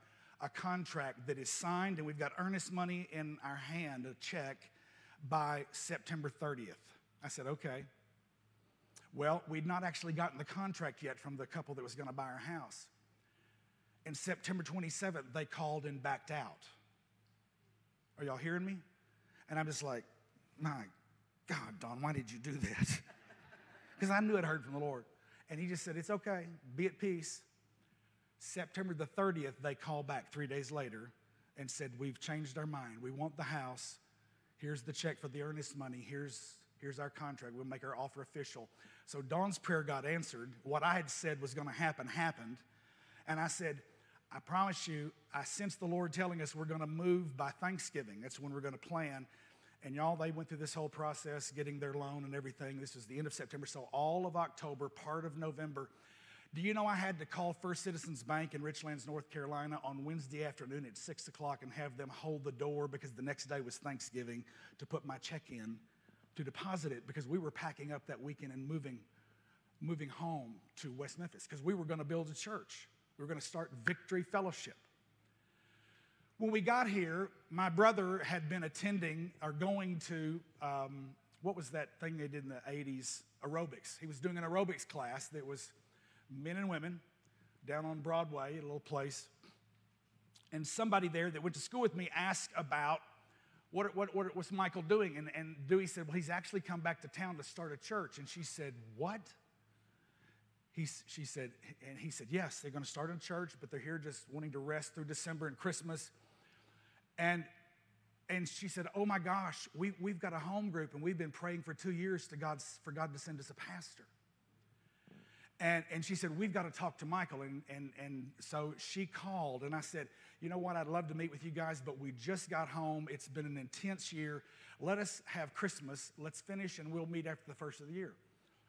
a contract that is signed and we've got earnest money in our hand, a check, by September 30th. I said, okay. Well, we'd not actually gotten the contract yet from the couple that was going to buy our house. And September 27th, they called and backed out. Are y'all hearing me? And I'm just like, my God, Dawn, why did you do that? because I knew I'd heard from the Lord. And he just said, It's okay, be at peace. September the 30th, they called back three days later and said, We've changed our mind. We want the house. Here's the check for the earnest money. Here's, here's our contract. We'll make our offer official. So Dawn's prayer got answered. What I had said was going to happen happened. And I said, I promise you, I sense the Lord telling us we're going to move by Thanksgiving. That's when we're going to plan. And y'all, they went through this whole process, getting their loan and everything. This was the end of September, so all of October, part of November. Do you know I had to call First Citizens Bank in Richlands, North Carolina on Wednesday afternoon at 6 o'clock and have them hold the door because the next day was Thanksgiving to put my check in to deposit it because we were packing up that weekend and moving, moving home to West Memphis because we were going to build a church. We were going to start Victory Fellowship. When we got here, my brother had been attending or going to, um, what was that thing they did in the 80s? Aerobics. He was doing an aerobics class that was men and women down on Broadway, a little place. And somebody there that went to school with me asked about what, what, what was Michael doing? And, and Dewey said, Well, he's actually come back to town to start a church. And she said, What? He, she said, and he said, Yes, they're going to start a church, but they're here just wanting to rest through December and Christmas. And, and she said, Oh my gosh, we, we've got a home group and we've been praying for two years to God, for God to send us a pastor. And, and she said, We've got to talk to Michael. And, and, and so she called, and I said, You know what? I'd love to meet with you guys, but we just got home. It's been an intense year. Let us have Christmas. Let's finish, and we'll meet after the first of the year.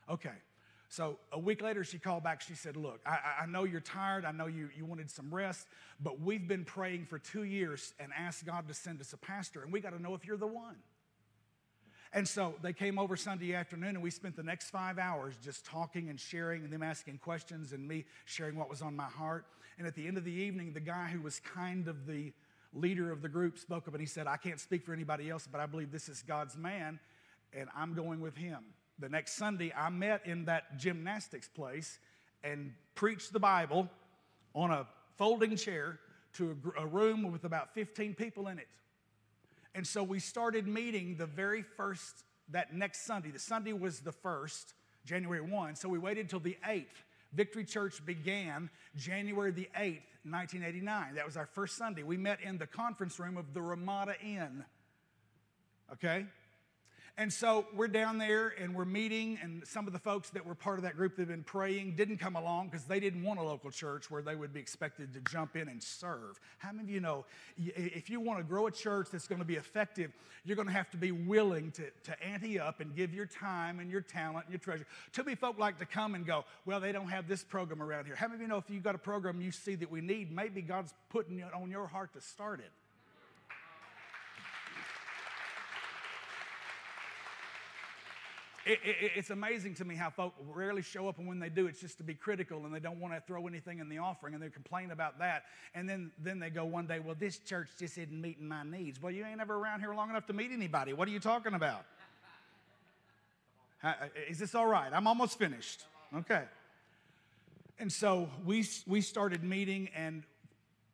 Okay. So a week later, she called back. She said, Look, I, I know you're tired. I know you, you wanted some rest, but we've been praying for two years and asked God to send us a pastor, and we got to know if you're the one. And so they came over Sunday afternoon, and we spent the next five hours just talking and sharing, and them asking questions, and me sharing what was on my heart. And at the end of the evening, the guy who was kind of the leader of the group spoke up and he said, I can't speak for anybody else, but I believe this is God's man, and I'm going with him. The next Sunday, I met in that gymnastics place and preached the Bible on a folding chair to a, room with about 15 people in it. And so we started meeting the very first, that next Sunday. The Sunday was the first, January 1. So we waited till the 8th. Victory Church began January the 8th, 1989. That was our first Sunday. We met in the conference room of the Ramada Inn. Okay? And so we're down there and we're meeting, and some of the folks that were part of that group that had been praying didn't come along because they didn't want a local church where they would be expected to jump in and serve. How many of you know if you want to grow a church that's going to be effective, you're going to have to be willing to, to ante up and give your time and your talent and your treasure. Too many folk like to come and go, well, they don't have this program around here. How many of you know if you've got a program you see that we need, maybe God's putting it on your heart to start it? It, it, it's amazing to me how folk rarely show up, and when they do, it's just to be critical and they don't want to throw anything in the offering and they complain about that. And then, then they go one day, Well, this church just isn't meeting my needs. Well, you ain't ever around here long enough to meet anybody. What are you talking about? Uh, is this all right? I'm almost finished. Okay. And so we, we started meeting and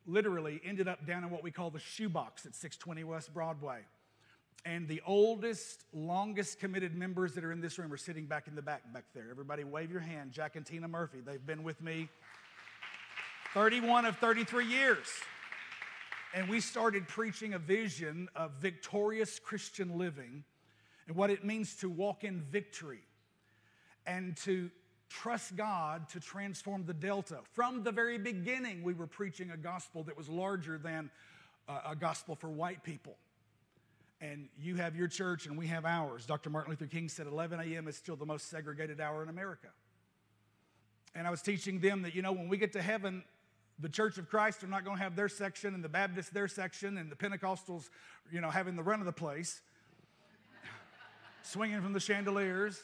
literally ended up down in what we call the shoebox at 620 West Broadway. And the oldest, longest committed members that are in this room are sitting back in the back, back there. Everybody wave your hand. Jack and Tina Murphy, they've been with me 31 of 33 years. And we started preaching a vision of victorious Christian living and what it means to walk in victory and to trust God to transform the Delta. From the very beginning, we were preaching a gospel that was larger than uh, a gospel for white people and you have your church and we have ours. Dr. Martin Luther King said 11 a.m. is still the most segregated hour in America. And I was teaching them that, you know, when we get to heaven, the Church of Christ are not going to have their section and the Baptists their section and the Pentecostals, you know, having the run of the place, swinging from the chandeliers.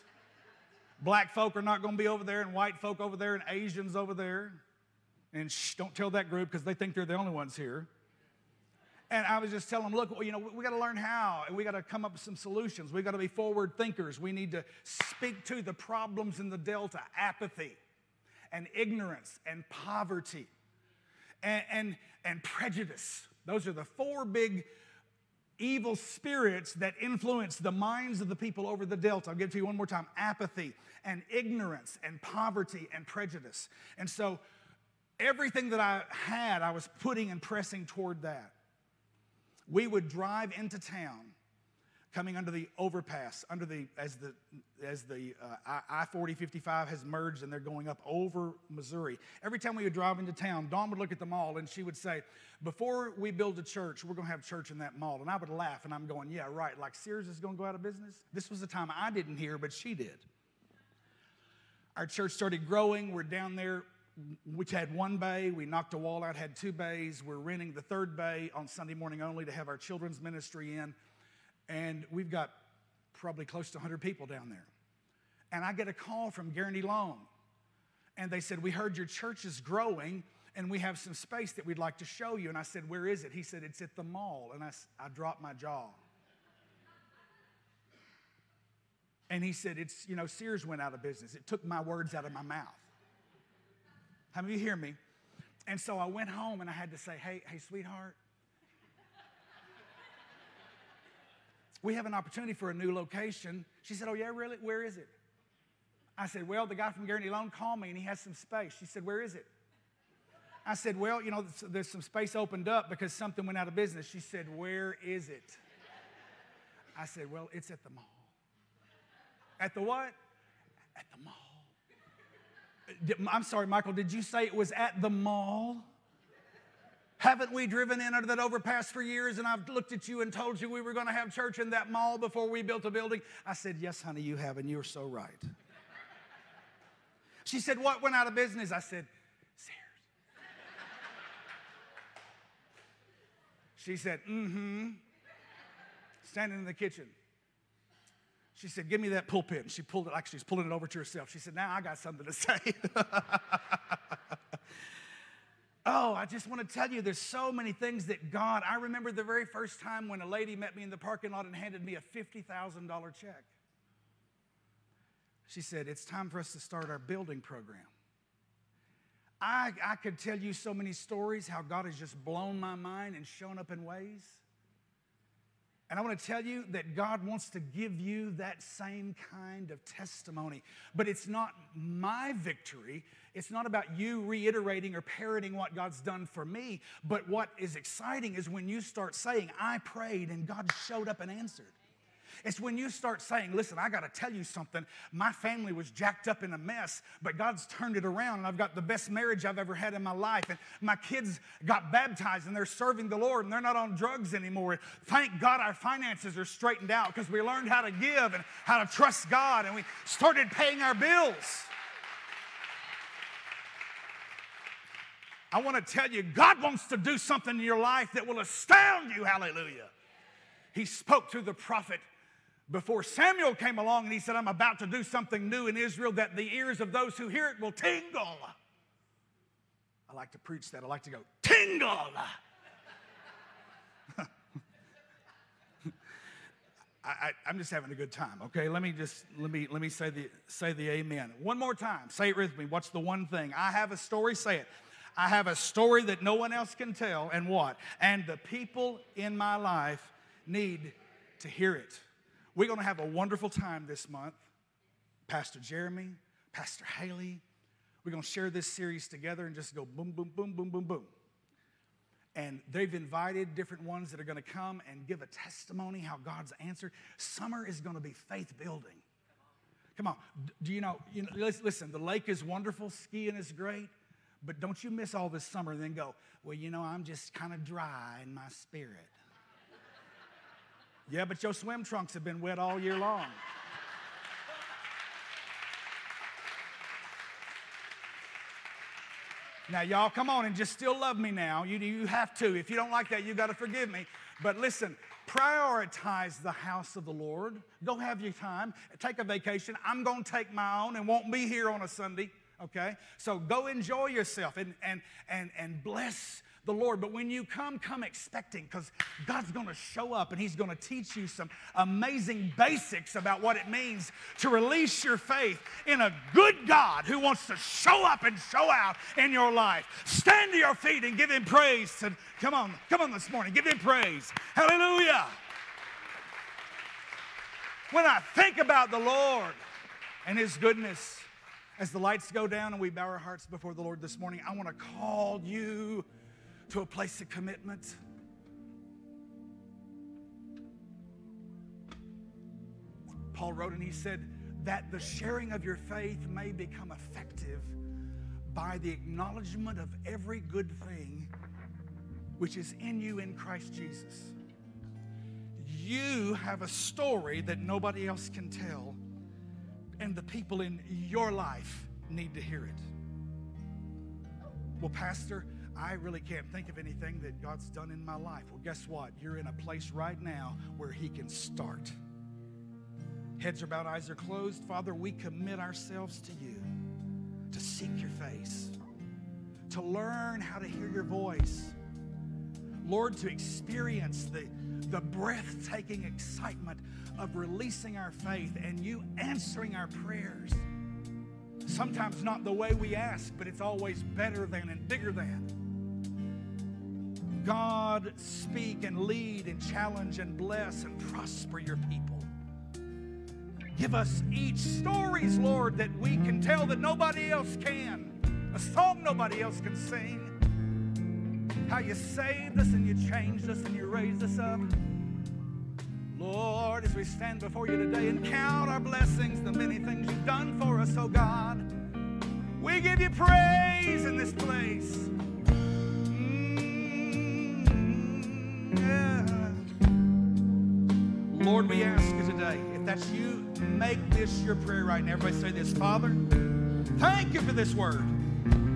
Black folk are not going to be over there and white folk over there and Asians over there. And shh, don't tell that group because they think they're the only ones here. And I was just telling them, look, you know, we got to learn how, and we got to come up with some solutions. We got to be forward thinkers. We need to speak to the problems in the Delta apathy, and ignorance, and poverty, and, and, and prejudice. Those are the four big evil spirits that influence the minds of the people over the Delta. I'll give it to you one more time apathy, and ignorance, and poverty, and prejudice. And so, everything that I had, I was putting and pressing toward that we would drive into town coming under the overpass under the as the as the uh, i-40 55 has merged and they're going up over missouri. Every time we would drive into town dawn would look at the mall and she would say before we build a church we're going to have church in that mall. And i would laugh and i'm going yeah right like sears is going to go out of business? This was the time i didn't hear but she did. Our church started growing. We're down there which had one bay. We knocked a wall out, had two bays. We're renting the third bay on Sunday morning only to have our children's ministry in. And we've got probably close to 100 people down there. And I get a call from Guaranty Loan. And they said, We heard your church is growing and we have some space that we'd like to show you. And I said, Where is it? He said, It's at the mall. And I, I dropped my jaw. And he said, It's, you know, Sears went out of business. It took my words out of my mouth. How many of you hear me? And so I went home and I had to say, hey, hey, sweetheart, we have an opportunity for a new location. She said, oh, yeah, really? Where is it? I said, well, the guy from Guaranty Loan called me and he has some space. She said, where is it? I said, well, you know, there's some space opened up because something went out of business. She said, where is it? I said, well, it's at the mall. At the what? At the mall. I'm sorry, Michael, did you say it was at the mall? Haven't we driven in under that overpass for years and I've looked at you and told you we were going to have church in that mall before we built a building? I said, Yes, honey, you have, and you're so right. She said, What went out of business? I said, Sears. She said, Mm hmm. Standing in the kitchen. She said, Give me that pulpit. And she pulled it, like she's pulling it over to herself. She said, Now I got something to say. Oh, I just want to tell you, there's so many things that God. I remember the very first time when a lady met me in the parking lot and handed me a $50,000 check. She said, It's time for us to start our building program. I, I could tell you so many stories how God has just blown my mind and shown up in ways. And I want to tell you that God wants to give you that same kind of testimony. But it's not my victory. It's not about you reiterating or parroting what God's done for me. But what is exciting is when you start saying, I prayed and God showed up and answered. It's when you start saying, listen, I got to tell you something. My family was jacked up in a mess, but God's turned it around, and I've got the best marriage I've ever had in my life. And my kids got baptized, and they're serving the Lord, and they're not on drugs anymore. Thank God our finances are straightened out because we learned how to give and how to trust God, and we started paying our bills. I want to tell you, God wants to do something in your life that will astound you. Hallelujah. He spoke through the prophet before Samuel came along and he said, I'm about to do something new in Israel that the ears of those who hear it will tingle. I like to preach that. I like to go, tingle. I, am just having a good time. Okay, let me just let me let me say the say the amen one more time. Say it with me. What's the one thing? I have a story. Say it. I have a story that no one else can tell. And what? And the people in my life need to hear it. We're going to have a wonderful time this month. Pastor Jeremy, Pastor Haley, we're going to share this series together and just go boom, boom, boom, boom, boom, boom. And they've invited different ones that are going to come and give a testimony how God's answered. Summer is going to be faith building. Come on. Do you know, you know, listen, the lake is wonderful, skiing is great, but don't you miss all this summer and then go, well, you know, I'm just kind of dry in my spirit. Yeah, but your swim trunks have been wet all year long. Now, y'all, come on and just still love me now. You, you have to. If you don't like that, you got to forgive me. But listen, prioritize the house of the Lord. Go have your time. Take a vacation. I'm going to take my own and won't be here on a Sunday. Okay? So go enjoy yourself and, and, and, and bless the Lord. But when you come, come expecting because God's going to show up and He's going to teach you some amazing basics about what it means to release your faith in a good God who wants to show up and show out in your life. Stand to your feet and give Him praise. And come on, come on this morning, give Him praise. Hallelujah. When I think about the Lord and His goodness, as the lights go down and we bow our hearts before the Lord this morning, I want to call you to a place of commitment. Paul wrote and he said that the sharing of your faith may become effective by the acknowledgement of every good thing which is in you in Christ Jesus. You have a story that nobody else can tell, and the people in your life need to hear it. Well, Pastor, I really can't think of anything that God's done in my life. Well, guess what? You're in a place right now where He can start. Heads are bowed, eyes are closed. Father, we commit ourselves to you to seek your face, to learn how to hear your voice. Lord, to experience the, the breathtaking excitement of releasing our faith and you answering our prayers. Sometimes not the way we ask, but it's always better than and bigger than. God, speak and lead and challenge and bless and prosper your people. Give us each stories, Lord, that we can tell that nobody else can. A song nobody else can sing. How you saved us and you changed us and you raised us up. Lord, as we stand before you today and count our blessings, the many things you've done for us, oh God, we give you praise in this place. Lord, we ask you today, if that's you, make this your prayer right now. Everybody say this Father, thank you for this word.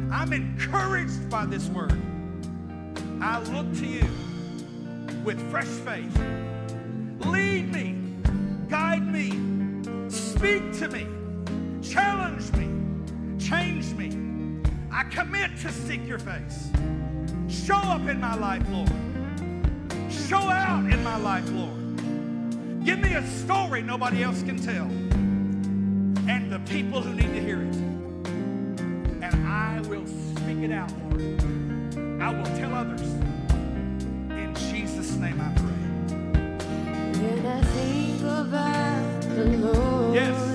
I'm encouraged by this word. I look to you with fresh faith. Lead me, guide me, speak to me, challenge me, change me. I commit to seek your face. Show up in my life, Lord. Show out in my life, Lord. Give me a story nobody else can tell. And the people who need to hear it. And I will speak it out, Lord. I will tell others. In Jesus' name I pray. When I think about the Lord, Yes.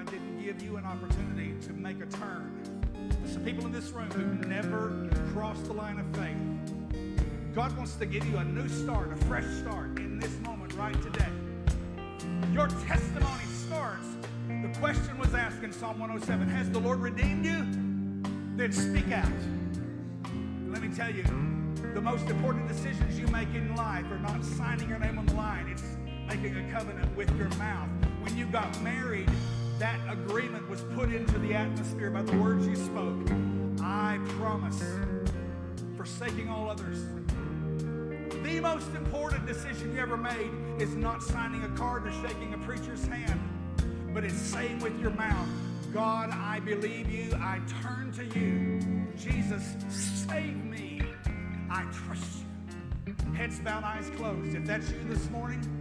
God didn't give you an opportunity to make a turn. There's some people in this room who've never crossed the line of faith. God wants to give you a new start, a fresh start in this moment right today. Your testimony starts. The question was asked in Psalm 107 Has the Lord redeemed you? Then speak out. Let me tell you, the most important decisions you make in life are not signing your name on the line, it's making a covenant with your mouth. When you got married, that agreement was put into the atmosphere by the words you spoke. I promise, forsaking all others. The most important decision you ever made is not signing a card or shaking a preacher's hand, but it's saying with your mouth, God, I believe you. I turn to you. Jesus, save me. I trust you. Heads bowed, eyes closed. If that's you this morning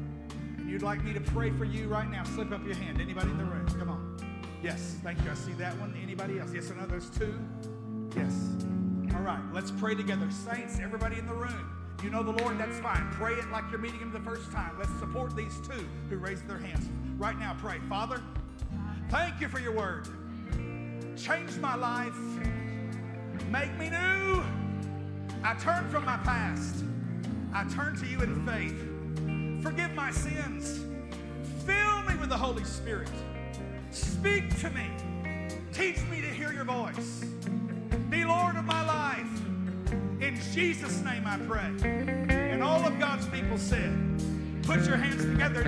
and you'd like me to pray for you right now, slip up your hand. Anybody in the room? Come on. Yes, thank you. I see that one. Anybody else? Yes, another. There's two. Yes. All right, let's pray together. Saints, everybody in the room. You know the Lord, that's fine. Pray it like you're meeting Him the first time. Let's support these two who raised their hands. Right now, pray. Father, thank you for your word. Change my life. Make me new. I turn from my past. I turn to you in faith. Forgive my sins. Fill me with the Holy Spirit. Speak to me. Teach me to hear your voice. Be Lord of my life. In Jesus' name I pray. And all of God's people said, put your hands together.